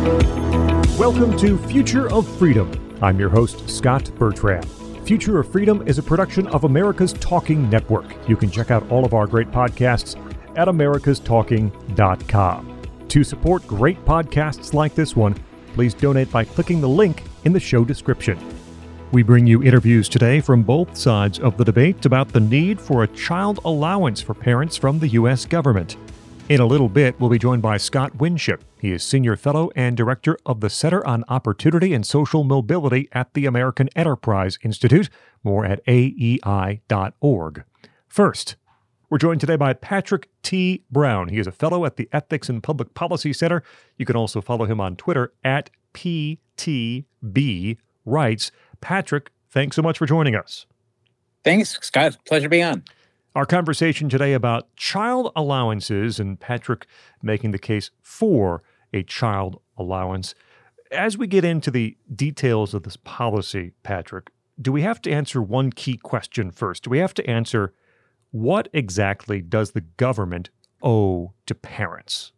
Welcome to Future of Freedom. I'm your host, Scot Bertram. Future of Freedom is a production of America's Talking Network. You can check out all of our great podcasts at americastalking.com. To support great podcasts like this one, please donate by clicking the link in the show description. We bring you interviews today from both sides of the debate about the need for a child allowance for parents from the U.S. government. In a little bit, we'll be joined by Scott Winship. He is Senior Fellow and Director of the Center on Opportunity and Social Mobility at the American Enterprise Institute. More at aei.org. First, we're joined today by Patrick T. Brown. He is a fellow at the Ethics and Public Policy Center. You can also follow him on Twitter at PTB Rights. Patrick, thanks so much for joining us. Thanks, Scott. Pleasure being on. Our conversation today about child allowances and Patrick making the case for a child allowance. As we get into the details of this policy, Patrick, do we have to answer one key question first? Do we have to answer what exactly does the government owe to parents?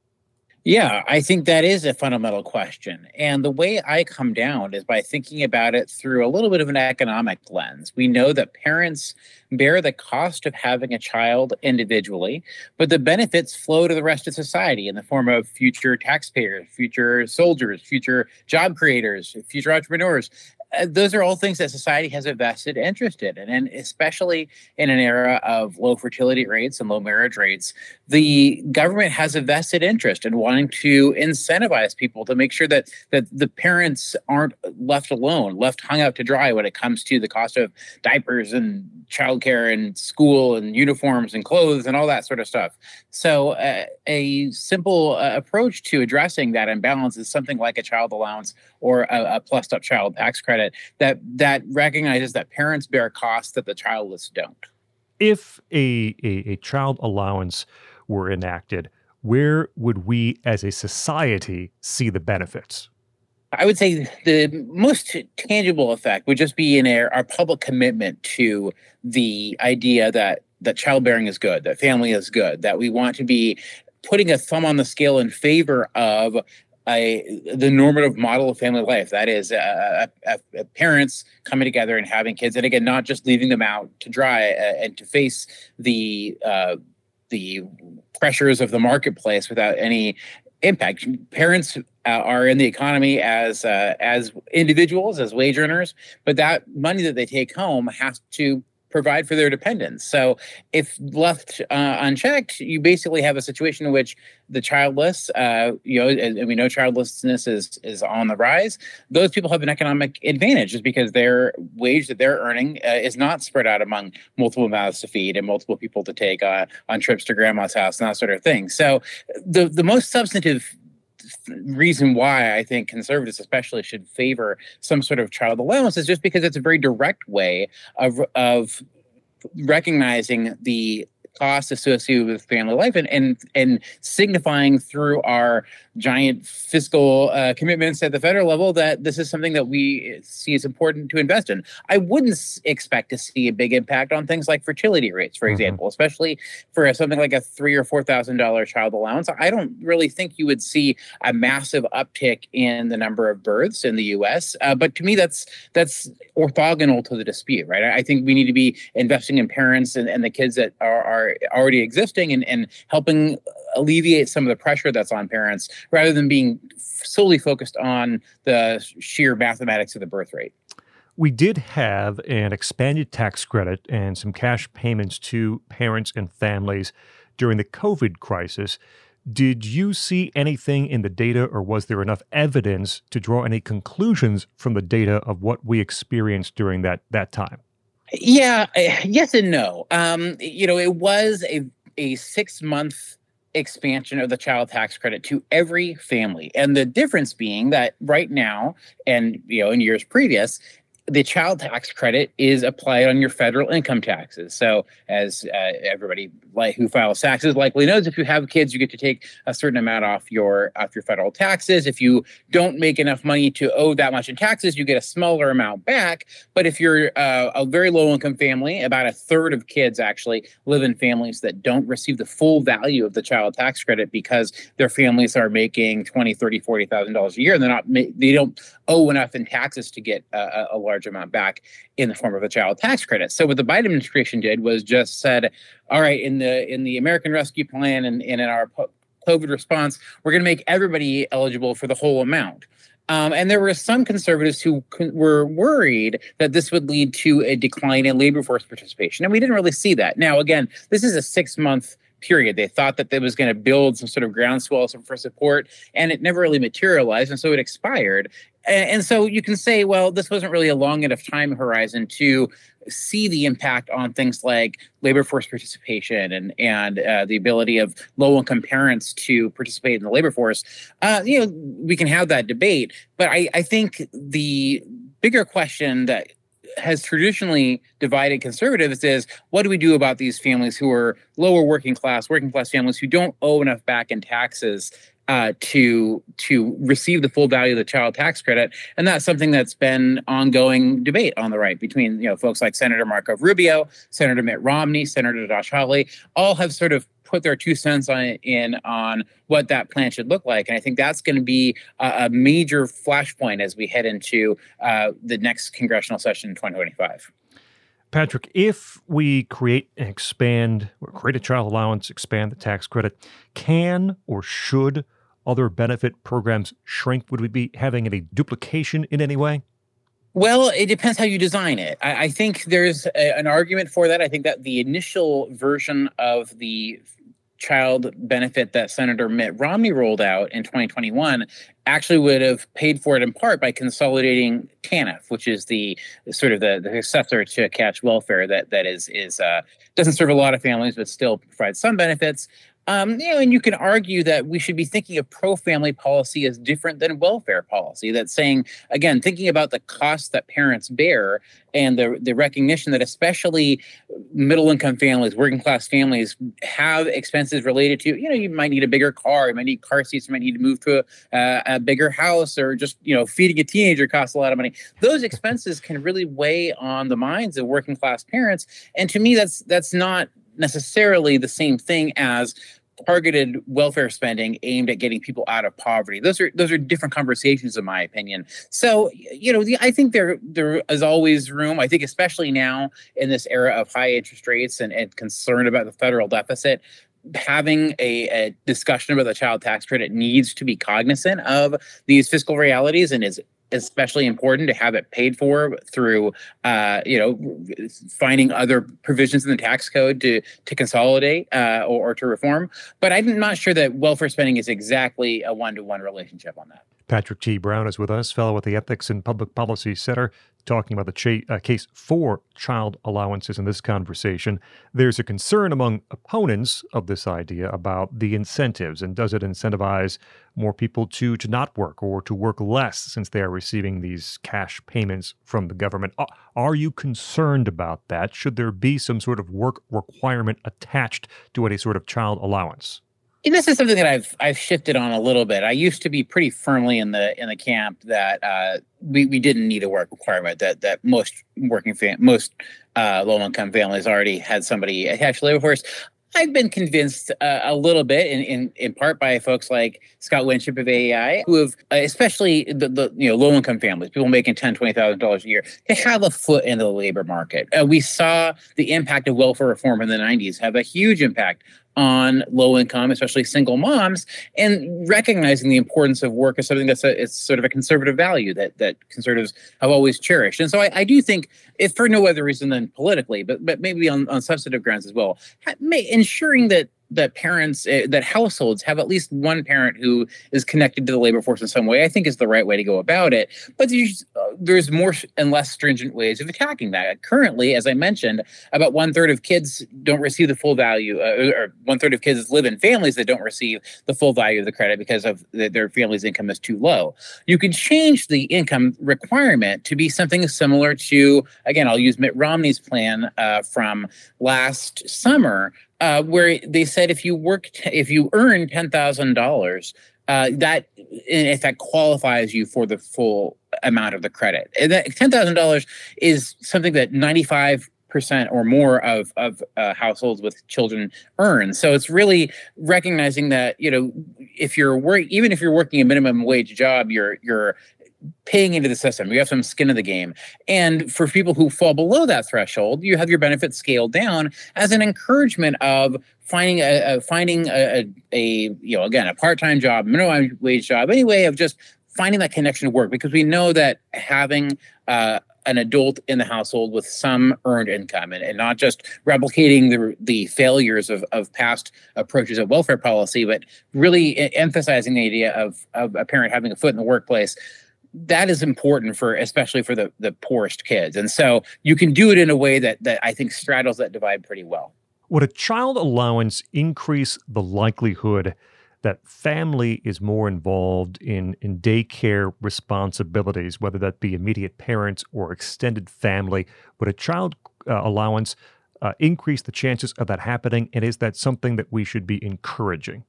Yeah, I think that is a fundamental question. And the way I come down is by thinking about it through a little bit of an economic lens. We know that parents bear the cost of having a child individually, but the benefits flow to the rest of society in the form of future taxpayers, future soldiers, future job creators, future entrepreneurs. Uh, those are all things that society has a vested interest in. And especially in an era of low fertility rates and low marriage rates, the government has a vested interest in wanting to incentivize people to make sure that, that the parents aren't left alone, left hung out to dry when it comes to the cost of diapers and childcare and school and uniforms and clothes and all that sort of stuff. So, uh, a simple uh, approach to addressing that imbalance is something like a child allowance or a, a plussed up child tax credit that that recognizes that parents bear costs that the childless don't. If a, a, a child allowance were enacted, where would we as a society see the benefits? I would say the most tangible effect would just be in our, our public commitment to the idea that that childbearing is good, that family is good, that we want to be putting a thumb on the scale in favor of a the normative model of family life that is uh, uh, uh, parents coming together and having kids and again not just leaving them out to dry uh, and to face the uh, the pressures of the marketplace without any impact. Parents uh, are in the economy as as individuals as wage earners but that money that they take home has to provide for their dependents. So, if left uh, unchecked, you basically have a situation in which the childless, uh, you know, and we know childlessness is is on the rise. Those people have an economic advantage just because their wage that they're earning uh, is not spread out among multiple mouths to feed and multiple people to take uh, on trips to grandma's house and that sort of thing. So, the the most substantive reason why I think conservatives, especially, should favor some sort of child allowance is just because it's a very direct way of of recognizing the costs associated with family life and and and signifying through our giant fiscal uh, commitments at the federal level that this is something that we see as important to invest in. I wouldn't expect to see a big impact on things like fertility rates, for mm-hmm. example, especially for something like a three or four thousand dollar child allowance. I don't really think you would see a massive uptick in the number of births in the U.S. Uh, but to me, that's that's orthogonal to the dispute, right? I think we need to be investing in parents and, and the kids that are, are already existing and, and helping alleviate some of the pressure that's on parents rather than being solely focused on the sheer mathematics of the birth rate. We did have an expanded tax credit and some cash payments to parents and families during the COVID crisis. Did you see anything in the data, or was there enough evidence to draw any conclusions from the data of what we experienced during that, that time? Yeah, yes and no. Um, you know, it was a a six month expansion of the child tax credit to every family, and the difference being that right now, and you know, in years previous, the child tax credit is applied on your federal income taxes. So, as uh, everybody like who files taxes likely knows, if you have kids, you get to take a certain amount off your off your federal taxes. If you don't make enough money to owe that much in taxes, you get a smaller amount back. But if you're uh, a very low income family, about a third of kids actually live in families that don't receive the full value of the child tax credit because their families are making twenty, thirty, forty thousand dollars a year, and they're not they don't owe enough in taxes to get a, a large amount back in the form of a child tax credit. So what the Biden administration did was just said, all right, in the in the American Rescue Plan and, and in our COVID response, we're going to make everybody eligible for the whole amount. Um, and there were some conservatives who were worried that this would lead to a decline in labor force participation. And we didn't really see that. Now, again, this is a six month period. They thought that it was going to build some sort of groundswell for support, and it never really materialized. And so it expired. And, so you can say, well, this wasn't really a long enough time horizon to see the impact on things like labor force participation and and uh, the ability of low income parents to participate in the labor force. Uh, you know, we can have that debate, but I, I think the bigger question that has traditionally divided conservatives is what do we do about these families who are lower working class, working class families who don't owe enough back in taxes uh, to to receive the full value of the child tax credit, and that's something that's been ongoing debate on the right between you know folks like Senator Marco Rubio, Senator Mitt Romney, Senator Josh Hawley, all have sort of put their two cents on in on what that plan should look like. And I think that's going to be a, a, major flashpoint as we head into uh, the next congressional session in 2025. Patrick, if we create and expand or create a child allowance, expand the tax credit, can or should other benefit programs shrink? Would we be having any duplication in any way? Well, it depends how you design it. I, I think there's a, an argument for that. I think that the initial version of the child benefit that Senator Mitt Romney rolled out in 2021 actually would have paid for it in part by consolidating TANF, which is the sort of the, the successor to cash welfare that that is is uh, doesn't serve a lot of families but still provides some benefits. Um, you know, and you can argue that we should be thinking of pro-family policy as different than welfare policy. That's saying, again, thinking about the costs that parents bear and the the recognition that especially middle-income families, working-class families, have expenses related to. You know, you might need a bigger car, you might need car seats, you might need to move to a, uh, a bigger house, or just you know, feeding a teenager costs a lot of money. Those expenses can really weigh on the minds of working-class parents, and to me, that's that's not necessarily the same thing as targeted welfare spending aimed at getting people out of poverty. Those are those are different conversations, in my opinion. So you know, the, I think there there is always room. I think especially now in this era of high interest rates and, and concern about the federal deficit, having a, a, discussion about the child tax credit needs to be cognizant of these fiscal realities and is especially important to have it paid for through uh, you know finding other provisions in the tax code to to consolidate uh, or, or to reform. But i'm not sure that welfare spending is exactly a one-to-one relationship on that. Patrick t. Brown is with us fellow at the ethics and public policy center talking about the uh, case for child allowances in this conversation. There's a concern among opponents of this idea about the incentives and does it incentivize more people to to not work or to work less since they are receiving these cash payments from the government. Are you concerned about that? Should there be some sort of work requirement attached to any sort of child allowance? And this is something that I've I've shifted on a little bit. I used to be pretty firmly in the in the camp that uh, we we didn't need a work requirement. That that most working fam- most uh, low income families already had somebody attached to labor force. I've been convinced uh, a little bit, in, in in part by folks like Scott Winship of AEI, who have, uh, especially the, the you know low income families, people making ten twenty thousand dollars a year, to have a foot in the labor market. Uh, we saw the impact of welfare reform in the '90s have a huge impact on low income, especially single moms, and recognizing the importance of work as something that's a it's sort of a conservative value that that conservatives have always cherished. And so I, I do think, if for no other reason than politically, but but maybe on, on substantive grounds as well, ensuring that that parents uh, that households have at least one parent who is connected to the labor force in some way i think is the right way to go about it. But there's, uh, there's more and less stringent ways of attacking that. Currently as i mentioned about one third of kids don't receive the full value uh, or one third of kids live in families that don't receive the full value of the credit because of the, their family's income is too low. You can change the income requirement to be something similar to again i'll use mitt romney's plan uh, from last summer uh, where they said if you work, t- if you earn ten thousand uh, dollars, that if that qualifies you for the full amount of the credit, and that ten thousand dollars is something that ninety five percent or more of of uh, households with children earn. So it's really recognizing that you know if you're work even if you're working a minimum wage job, you're you're paying into the system. You have some skin in the game. And for people who fall below that threshold, you have your benefits scaled down as an encouragement of finding a, a finding a, a, a, you know again a part-time job, minimum wage job, any way of just finding that connection to work because we know that having uh, an adult in the household with some earned income and, and not just replicating the the failures of, of past approaches of welfare policy, but really emphasizing the idea of, of a parent having a foot in the workplace that is important for especially for the the poorest kids. And so you can do it in a way that that i think straddles that divide pretty well. Would a child allowance increase the likelihood that family is more involved in in daycare responsibilities whether that be immediate parents or extended family? Would a child uh, allowance uh, increase the chances of that happening? And is that something that we should be encouraging?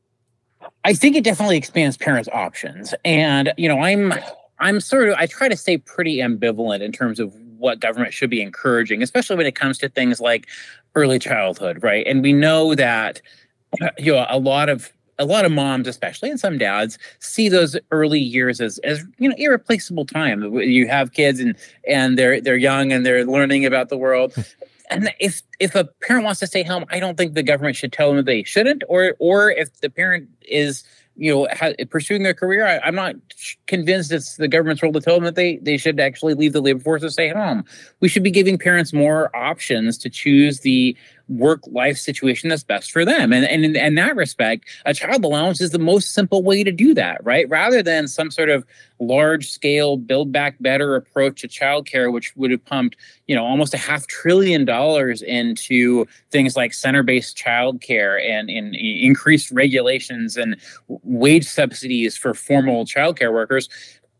I think it definitely expands parents' options. And, you know, I'm I'm sort of I try to stay pretty ambivalent in terms of what government should be encouraging, especially when it comes to things like early childhood, right? And we know that you know a lot of a lot of moms especially and some dads see those early years as as you know irreplaceable time. You have kids and and they're they're young and they're learning about the world. Hmm. And if if a parent wants to stay home i don't think the government should tell them they shouldn't or or if the parent is you know, ha- pursuing their career, I, am not convinced it's the government's role to tell them that they they should actually leave the labor force and stay home. We should be giving parents more options to choose the work life situation that's best for them. And, and in, in, that respect, a child allowance is the most simple way to do that, right? Rather than some sort of large scale build back better approach to childcare, which would have pumped, you know, almost a half trillion dollars into things like center based childcare and, and increased regulations and wage subsidies for formal childcare workers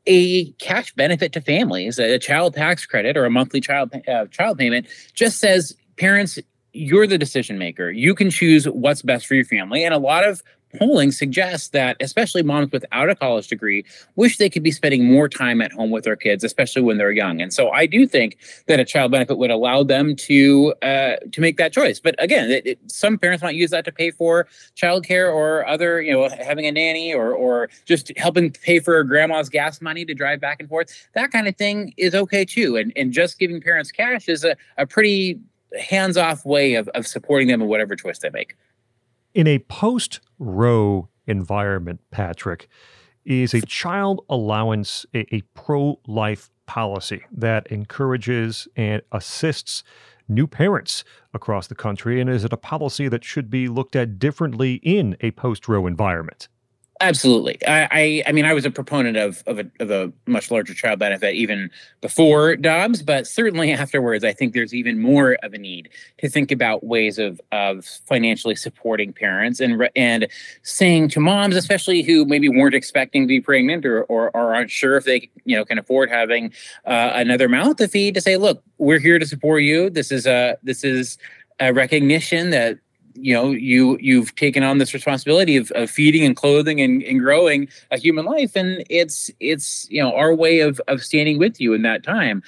a cash benefit to families, a child tax credit or a monthly child uh, child payment, just says parents you're the decision maker. You can choose what's best for your family. And a lot of polling suggests that especially moms without a college degree wish they could be spending more time at home with their kids especially when they're young and so i do think that a child benefit would allow them to uh, to make that choice but again it, it, some parents might use that to pay for childcare or other you know having a nanny or or just helping pay for grandma's gas money to drive back and forth that kind of thing is okay too and and just giving parents cash is a, a pretty hands off way of, of supporting them in whatever choice they make. In a post Roe environment, Patrick, is a child allowance a, a pro life policy that encourages and assists new parents across the country? And is it a policy that should be looked at differently in a post Roe environment? Absolutely. I, I, I mean I was a proponent of of a, of a much larger child benefit even before Dobbs, but certainly afterwards, I think there's even more of a need to think about ways of of financially supporting parents and and saying to moms, especially who maybe weren't expecting to be pregnant or or, or aren't sure if they you know can afford having uh, another mouth to feed, to say, look, we're here to support you. This is a this is a recognition that you know you you've taken on this responsibility of, of feeding and clothing and, and growing a human life. And it's it's you know our way of of standing with you in that time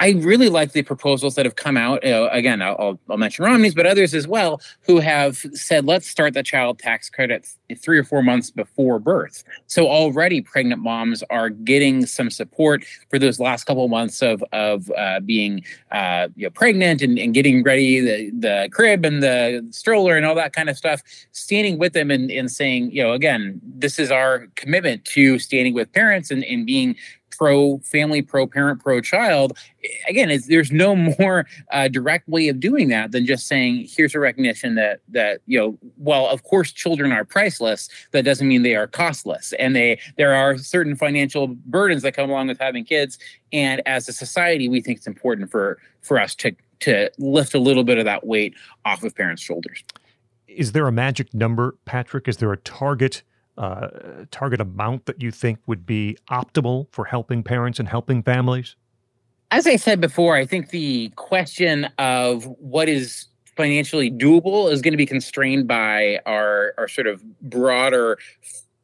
I really like the proposals that have come out. Again, I'll, I'll, mention Romney's, but others as well, who have said, let's start the child tax credit three or four months before birth. So already pregnant moms are getting some support for those last couple months of, of uh, being uh, you know, pregnant and, and, getting ready, the, the crib and the stroller and all that kind of stuff, standing with them and, and saying, you know, again, this is our commitment to standing with parents and, and being pro family, pro parent, pro child. Again, there's no more uh, direct way of doing that than just saying, here's a recognition that that you know, well, of course, children are priceless. That doesn't mean they are costless, and they there are certain financial burdens that come along with having kids. And as a society, we think it's important for for us to to lift a little bit of that weight off of parents' shoulders. Is there a magic number, Patrick? Is there a target? Uh, target amount that you think would be optimal for helping parents and helping families? As I said before, I think the question of what is financially doable is going to be constrained by our our sort of broader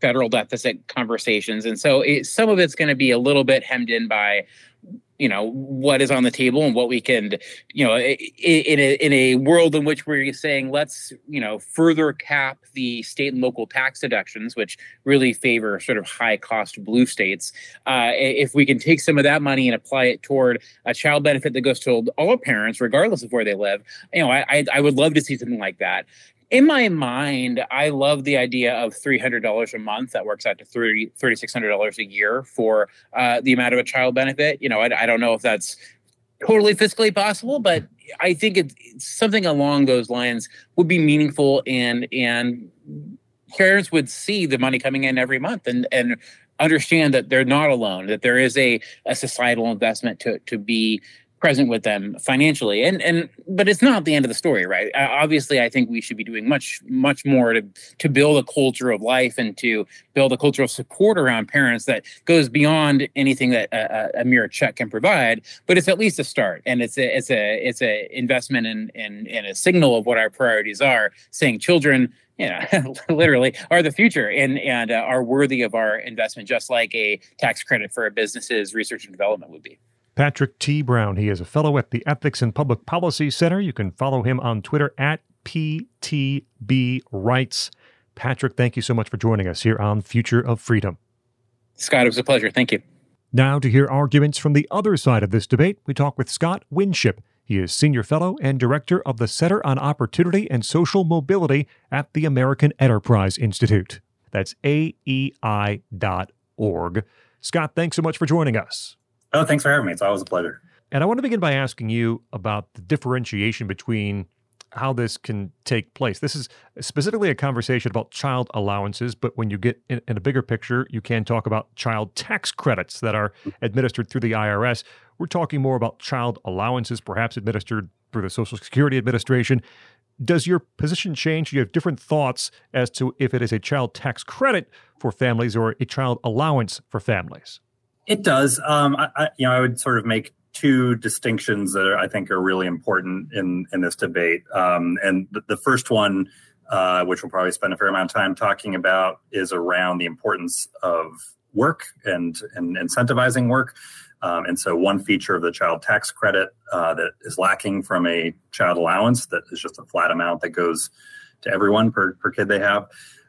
federal deficit conversations, and so it, some of it's going to be a little bit hemmed in by you know what is on the table and what we can you know in a, in a world in which we're saying let's you know further cap the state and local tax deductions which really favor sort of high cost blue states uh, if we can take some of that money and apply it toward a child benefit that goes to all parents regardless of where they live you know i i would love to see something like that in my mind, I love the idea of $300 a month. That works out to $30, $3,600 a year for uh, the amount of a child benefit. You know, I, I, don't know if that's totally fiscally possible, but I think it's something along those lines would be meaningful and, and parents would see the money coming in every month and, and understand that they're not alone, that there is a, a societal investment to, to be present with them financially. And and but it's not the end of the story right? Uh, obviously i think we should be doing much much more to to build a culture of life and to build a culture of support around parents that goes beyond anything that a, a mere check can provide but it's at least a start. And it's a it's a it's a investment in in, in a signal of what our priorities are saying children you know, literally are the future and and uh, are worthy of our investment, just like a tax credit for a business's research and development would be. Patrick T. Brown. He is a fellow at the Ethics and Public Policy Center. You can follow him on Twitter at PTB Rights. Patrick, thank you so much for joining us here on Future of Freedom. Scott, it was a pleasure. Thank you. Now, to hear arguments from the other side of this debate, we talk with Scott Winship. He is Senior Fellow and Director of the Center on Opportunity and Social Mobility at the American Enterprise Institute. That's aei.org. Scott, thanks so much for joining us. Oh, thanks for having me. It's always a pleasure. And I want to begin by asking you about the differentiation between how this can take place. This is specifically a conversation about child allowances, but when you get in, in, a bigger picture, you can talk about child tax credits that are administered through the IRS. We're talking more about child allowances, perhaps administered through the Social Security Administration. Does your position change? Do you have different thoughts as to if it is a child tax credit for families or a child allowance for families? It does. Um, I, I, you know, I would sort of make two distinctions that are, I think are really important in in this debate. Um, and the, the, first one, uh, which we'll probably spend a fair amount of time talking about, is around the importance of work and and incentivizing work. Um, and so, one feature of the child tax credit uh, that is lacking from a child allowance, that is just a flat amount that goes to everyone per, per kid they have,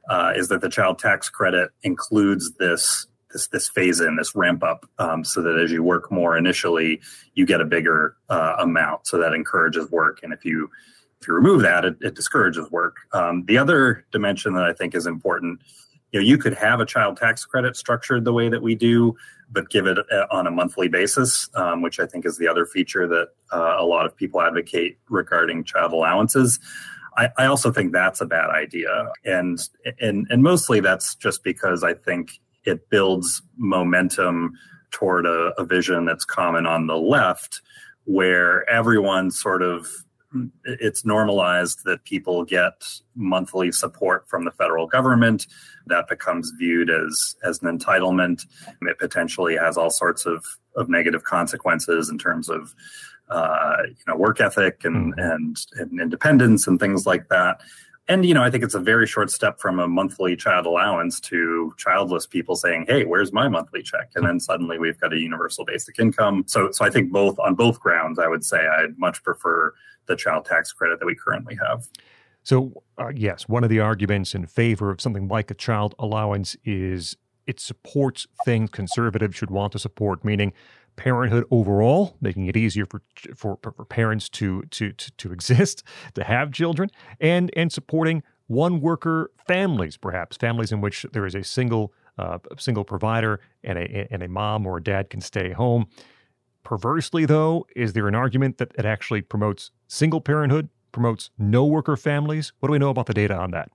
uh, is that the child tax credit includes this this this phase in, this ramp up, um, so that as you work more initially, you get a bigger uh, amount. So that encourages work, and if you if you remove that, it, it discourages work. Um, the other dimension that I think is important, you know, you could have a child tax credit structured the way that we do, but give it uh, on a monthly basis, um, which I think is the other feature that uh, a lot of people advocate regarding child allowances. I, I also think that's a bad idea, and and and mostly that's just because I think it builds momentum toward a, a vision that's common on the left, where everyone sort of it's normalized that people get monthly support from the federal government. That becomes viewed as as an entitlement. It potentially has all sorts of of negative consequences in terms of uh, you know work ethic and, mm. and and independence and things like that and you know i think it's a very short step from a monthly child allowance to childless people saying hey where's my monthly check? And then suddenly we've got a universal basic income. So so i think both on both grounds i would say i'd much prefer the child tax credit that we currently have. So uh, yes one of the arguments in favor of something like a child allowance is it supports things conservatives should want to support meaning parenthood overall, making it easier for for, for parents to, to to to exist, to have children, and and supporting one worker families, perhaps families in which there is a single uh, single provider and a and a mom or a dad can stay home. Perversely, though, is there an argument that it actually promotes single parenthood, promotes no worker families? What do we know about the data on that?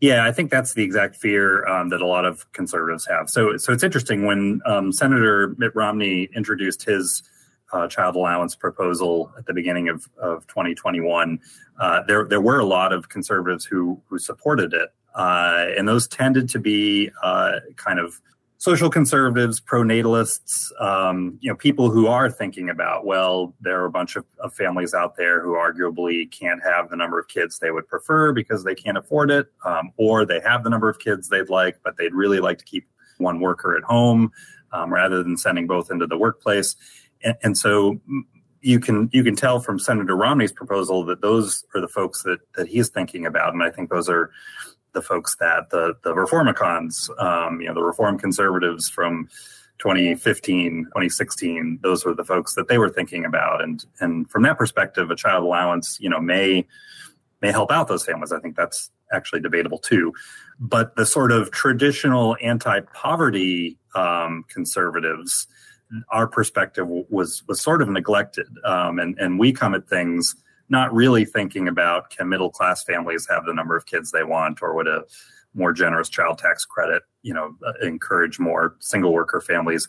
Yeah, I think that's the exact fear um, that a lot of conservatives have. So, so it's interesting when um, Senator Mitt Romney introduced his uh, child allowance proposal at the beginning of, of 2021. Uh, there, there were a lot of conservatives who who supported it, uh, and those tended to be uh, kind of social conservatives, pronatalists, um, you know, people who are thinking about, well, there are a bunch of, of, families out there who arguably can't have the number of kids they would prefer because they can't afford it, um, or they have the number of kids they'd like, but they'd really like to keep one worker at home um, rather than sending both into the workplace. And, and so you can you can tell from Senator Romney's proposal that those are the folks that that he's thinking about, and I think those are the folks that the the reformicons, um, you know, the reform conservatives from 2015, 2016, those were the folks that they were thinking about. And and from that perspective, a child allowance, you know, may may help out those families. I think that's actually debatable too. But the sort of traditional anti-poverty um, conservatives, our perspective was was sort of neglected, um, and and we come at things not really thinking about can middle class families have the number of kids they want or would a more generous child tax credit you know uh, encourage more single worker families?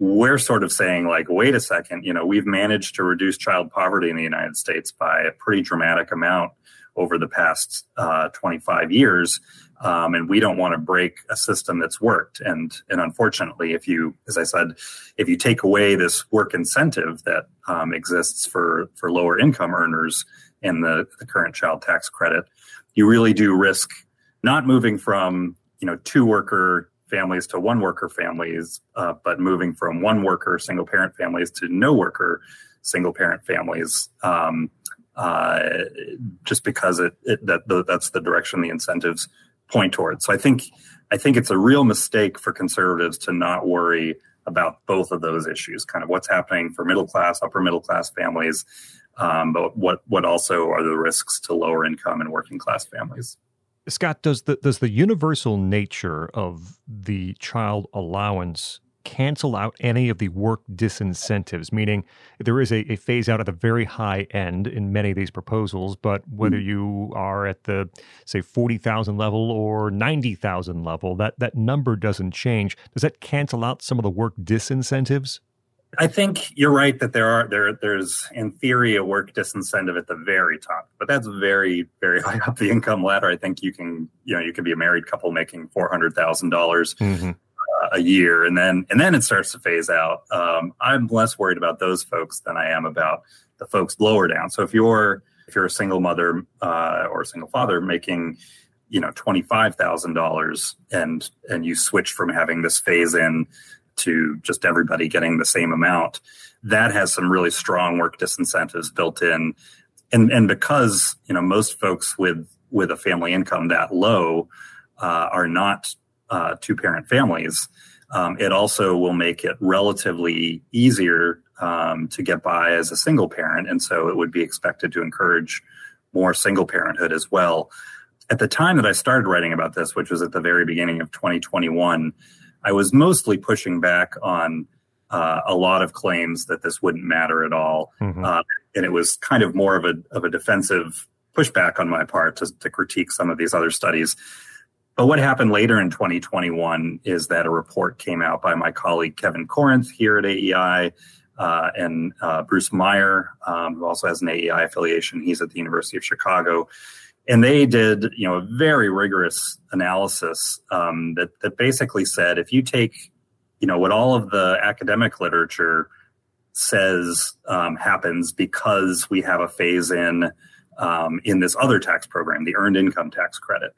We're sort of saying like wait a second you know we've managed to reduce child poverty in the united states by a pretty dramatic amount over the past uh, 25 years um, and we don't want to break a system that's worked. And and unfortunately, if you, as I said, if you take away this work incentive that um, exists for for lower income earners in the, the current child tax credit, you really do risk not moving from you know two worker families to one worker families, uh, but moving from one worker single parent families to no worker single parent families. Um, uh, just because it, it that that's the direction the incentives point towards. So I think I think it's a real mistake for conservatives to not worry about both of those issues, kind of what's happening for middle class, upper middle class families, um, but what what also are the risks to lower income and working class families. Scott, does the does the universal nature of the child allowance cancel out any of the work disincentives, meaning there is a, a, phase out at the very high end in many of these proposals, but whether mm-hmm. you are at the say 40,000 level or 90,000 level, that, that number doesn't change. Does that cancel out some of the work disincentives? I think you're right that there are there there's in theory a work disincentive at the very top, but that's very very high up the income ladder. I think you can you know you can be a married couple making four hundred thousand dollars mm-hmm a year, and then and then it starts to phase out. Um, I'm less worried about those folks than I am about the folks lower down. So if you're if you're a single mother uh, or a single father making you know twenty five thousand dollars and and you switch from having this phase in to just everybody getting the same amount, that has some really strong work disincentives built in. And and because you know most folks with with a family income that low uh, are not uh, two parent families, um, it also will make it relatively easier um, to get by as a single parent. And so it would be expected to encourage more single parenthood as well. At the time that I started writing about this, which was at the very beginning of 2021, I was mostly pushing back on uh, a lot of claims that this wouldn't matter at all. Mm-hmm. Uh, and it was kind of more of a, of a defensive pushback on my part to, to critique some of these other studies. But what happened later in 2021 is that a report came out by my colleague Kevin Corinth here at AEI uh, and uh, Bruce Meyer, um, who also has an AEI affiliation. He's at the University of Chicago. And they did, you know, a very rigorous analysis um, that that basically said if you take, you know, what all of the academic literature says um, happens because we have a phase in um, in this other tax program, the earned income tax credit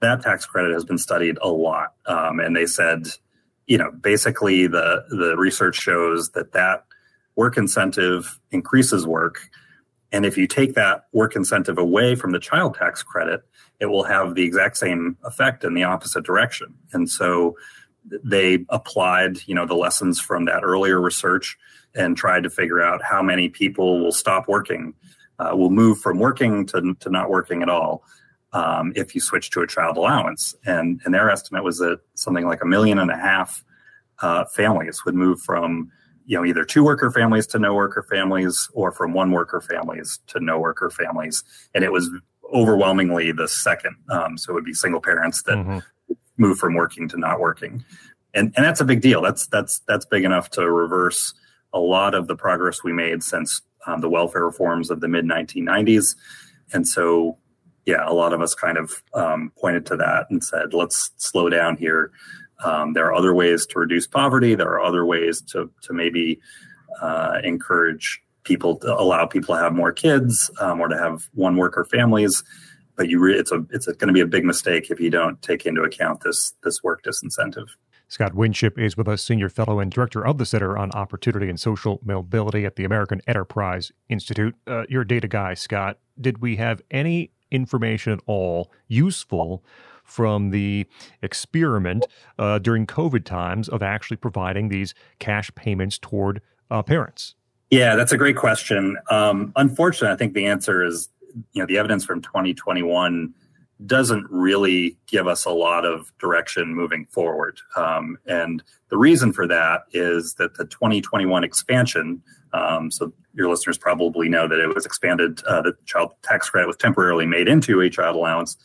that tax credit has been studied a lot, um, and they said, you know, basically the the research shows that that work incentive increases work, and if you take that work incentive away from the child tax credit, it will have the exact same effect in the opposite direction. And so they applied, you know, the lessons from that earlier research and tried to figure out how many people will stop working, uh, will move from working to, to not working at all um, if you switch to a child allowance. And, and their estimate was that something like a million and a half uh, families would move from you know either two worker families to no worker families or from one worker families to no worker families. And it was overwhelmingly the second. Um, so it would be single parents that mm-hmm. move from working to not working. And and that's a big deal. That's that's that's big enough to reverse a lot of the progress we made since um, the welfare reforms of the mid 1990s and so yeah a lot of us kind of um, pointed to that and said let's slow down here um, there are other ways to reduce poverty. There are other ways to to maybe uh, encourage people to allow people to have more kids um, or to have one worker families. But you, re- it's a it's going to be a big mistake if you don't take into account this this work disincentive. Scott Winship is with us, Senior Fellow and Director of the Center on Opportunity and Social Mobility at the American Enterprise Institute. Uh, you're a data guy, Scott. Did we have any information at all useful from the experiment uh, during COVID times of actually providing these cash payments toward uh, parents? Yeah, that's a great question. Um, unfortunately, I think the answer is you know the evidence from 2021 doesn't really give us a lot of direction moving forward. Um, and the reason for that is that the 2021 expansion, um, so your listeners probably know that it was expanded, uh, the child tax credit was temporarily made into a child allowance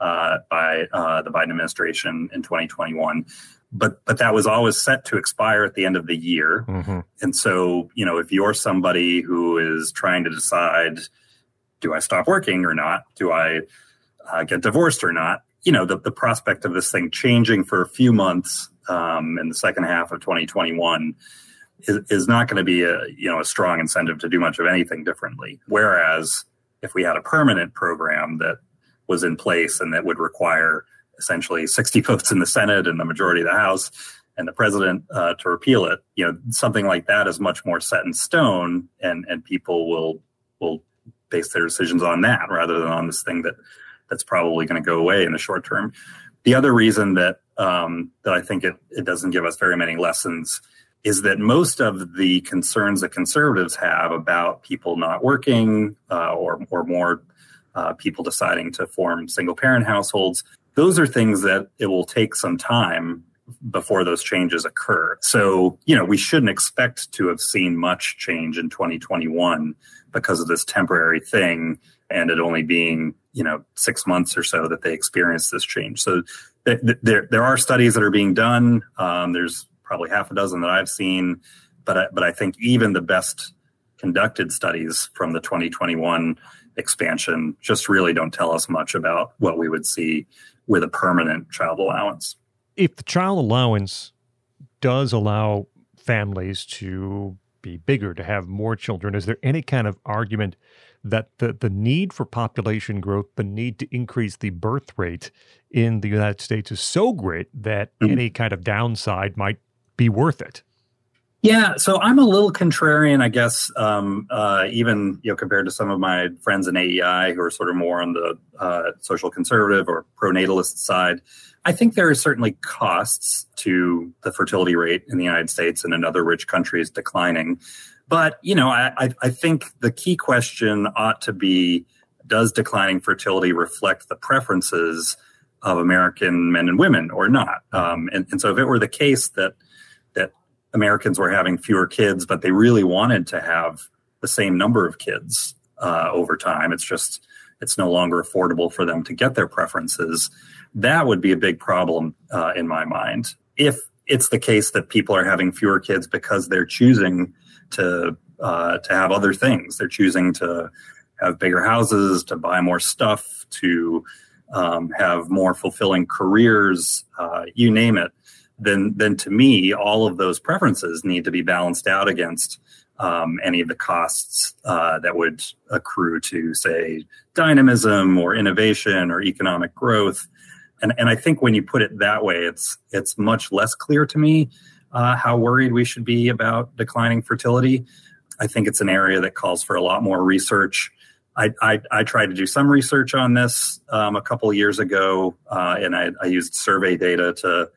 uh, by uh, the Biden administration in 2021. But but that was always set to expire at the end of the year. Mm-hmm. And so you know if you're somebody who is trying to decide, do I stop working or not? Do I uh, get divorced or not? You know the the prospect of this thing changing for a few months um, in the second half of 2021 is, not going to be a you know a strong incentive to do much of anything differently. Whereas if we had a permanent program that was in place and that would require essentially 60 votes in the Senate and the majority of the House and the president uh, to repeal it. You know, something like that is much more set in stone, and and people will will base their decisions on that rather than on this thing that that's probably going to go away in the short term. The other reason that um, that I think it, it doesn't give us very many lessons is that most of the concerns that conservatives have about people not working uh, or or more uh, people deciding to form single parent households. Those are things that it will take some time before those changes occur. So, you know, we shouldn't expect to have seen much change in 2021 because of this temporary thing and it only being, you know, six months or so that they experienced this change. So, th- th- there, there are studies that are being done. Um, there's probably half a dozen that I've seen, but I, but I think even the best conducted studies from the 2021 expansion just really don't tell us much about what we would see with a permanent child allowance. If the child allowance does allow families to be bigger, to have more children, is there any kind of argument that the, the need for population growth, the need to increase the birth rate in the United States is so great that mm-hmm. any kind of downside might be worth it? Yeah, so I'm a little contrarian, I guess, um, uh, even you know compared to some of my friends in AEI who are sort of more on the uh, social conservative or pronatalist side. I think there are certainly costs to the fertility rate in the United States and in other rich countries declining. But you know, I, I think the key question ought to be: Does declining fertility reflect the preferences of American men and women, or not? Um, and, and so, if it were the case that Americans were having fewer kids, but they really wanted to have the same number of kids uh, over time. It's just it's no longer affordable for them to get their preferences. That would be a big problem uh, in my mind. If it's the case that people are having fewer kids because they're choosing to uh, to have other things, they're choosing to have bigger houses, to buy more stuff, to um, have more fulfilling careers, uh, you name it then then to me, all of those preferences need to be balanced out against um, any of the costs uh, that would accrue to, say, dynamism or innovation or economic growth. And and I think when you put it that way, it's it's much less clear to me uh, how worried we should be about declining fertility. I think it's an area that calls for a lot more research. I, I, I tried to do some research on this um, a couple years ago, uh, and I, I used survey data to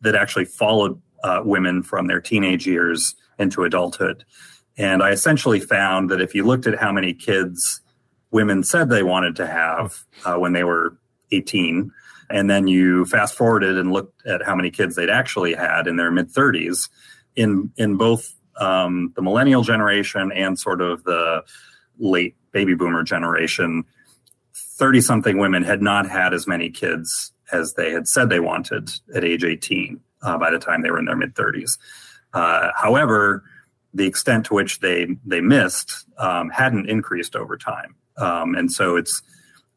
that actually followed uh, women from their teenage years into adulthood. And I essentially found that if you looked at how many kids women said they wanted to have uh, when they were 18. And then you fast forwarded and looked at how many kids they'd actually had in their mid 30s. In, in both um, the millennial generation and sort of the late baby boomer generation, 30 something women had not had as many kids as they had said they wanted at age 18 uh, by the time they were in their mid 30s. Uh, however, the extent to which they they missed um, hadn't increased over time, um, and so it's.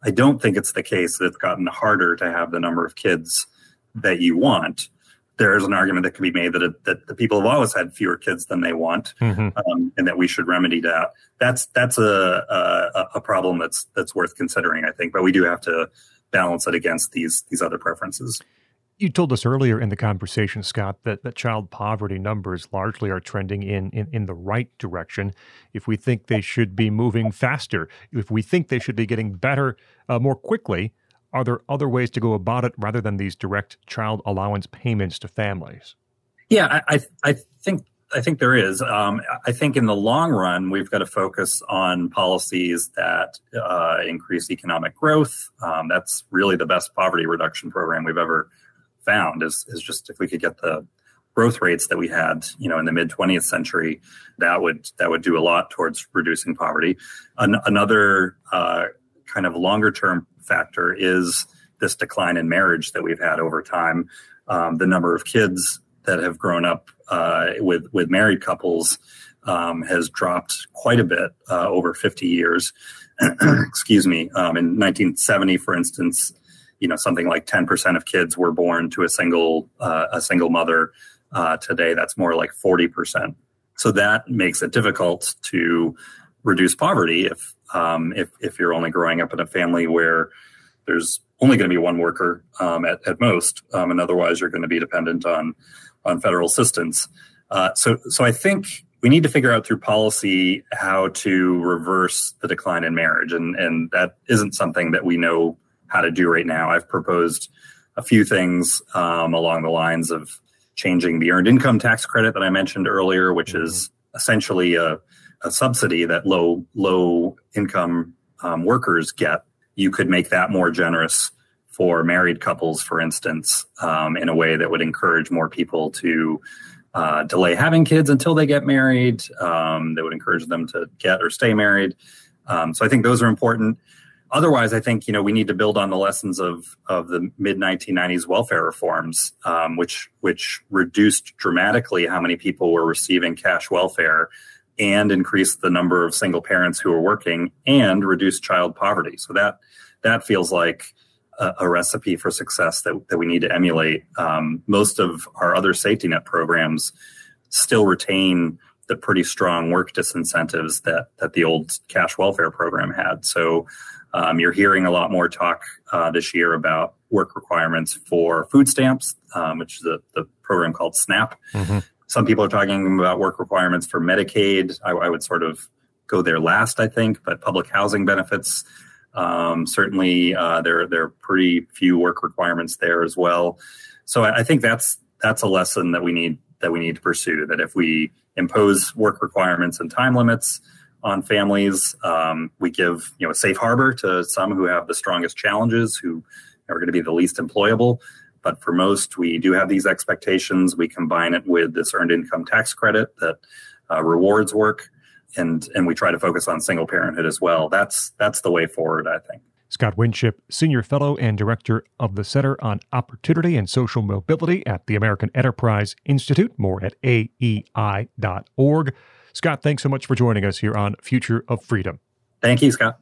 I don't think it's the case that it's gotten harder to have the number of kids that you want. There is an argument that can be made that it, that the people have always had fewer kids than they want, mm-hmm. um, and that we should remedy that. That's that's a, a a problem that's that's worth considering, I think. But we do have to balance it against these these other preferences. You told us earlier in the conversation, Scott, that, that child poverty numbers largely are trending in, in, in the right direction. If we think they should be moving faster, if we think they should be getting better uh, more quickly, are there other ways to go about it rather than these direct child allowance payments to families? Yeah, I, I think I think there is. Um, I think in the long run, we've got to focus on policies that uh, increase economic growth. Um, that's really the best poverty reduction program we've ever found is, is just if we could get the growth rates that we had, you know, in the mid 20th century, that would that would do a lot towards reducing poverty. An- another uh, kind of longer term factor is this decline in marriage that we've had over time. Um, the number of kids that have grown up uh, with with married couples um, has dropped quite a bit uh, over 50 years. Excuse me. Um, in 1970, for instance, you know something like 10% of kids were born to a single uh, a single mother uh, today that's more like 40% so that makes it difficult to reduce poverty if um, if, if you're only growing up in a family where there's only going to be one worker um, at, at most um, and otherwise you're going to be dependent on on federal assistance uh, so so I think we need to figure out through policy how to reverse the decline in marriage and and that isn't something that we know how to do right now. I've proposed a few things um, along the lines of changing the earned income tax credit that I mentioned earlier, which mm-hmm. is essentially a, a, subsidy that low low income um, workers get. You could make that more generous for married couples, for instance, um, in a way that would encourage more people to uh, delay having kids until they get married. Um, that would encourage them to get or stay married. Um, so I think those are important otherwise, I think you know we need to build on the lessons of of the mid 1990s welfare reforms, um, which which reduced dramatically how many people were receiving cash welfare, and increased the number of single parents who were working, and reduced child poverty. So that that feels like a, a recipe for success that that we need to emulate. Um, most of our other safety net programs still retain the pretty strong work disincentives that that the old cash welfare program had. So um, you're hearing a lot more talk uh, this year about work requirements for food stamps, um, which is a, the program called SNAP. Mm-hmm. Some people are talking about work requirements for Medicaid. I, I, would sort of go there last, I think, but public housing benefits. Um, certainly, uh, there there are pretty few work requirements there as well. So I, I think that's that's a lesson that we need that we need to pursue. That if we impose work requirements and time limits, on families. Um, we give you know a safe harbor to some who have the strongest challenges, who are going to be the least employable. But for most, we do have these expectations. We combine it with this earned income tax credit that uh, rewards work, and and we try to focus on single parenthood as well. That's that's the way forward, I think. Scott Winship, Senior Fellow and Director of the Center on Opportunity and Social Mobility at the American Enterprise Institute. More at aei.org. Scott, thanks so much for joining us here on Future of Freedom. Thank you, Scott.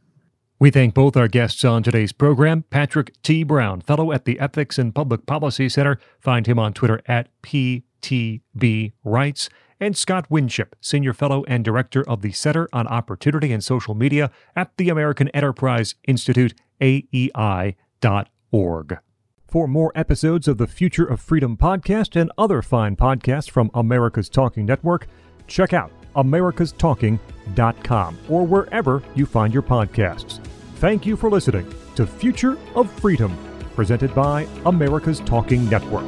We thank both our guests on today's program Patrick T. Brown, fellow at the Ethics and Public Policy Center. Find him on Twitter at PTB Rights. And Scott Winship, Senior Fellow and Director of the Center on Opportunity and Social Media at the American Enterprise Institute, AEI.org. For more episodes of the Future of Freedom podcast and other fine podcasts from America's Talking Network, check out americastalking.com or wherever you find your podcasts. Thank you for listening to Future of Freedom, presented by America's Talking Network.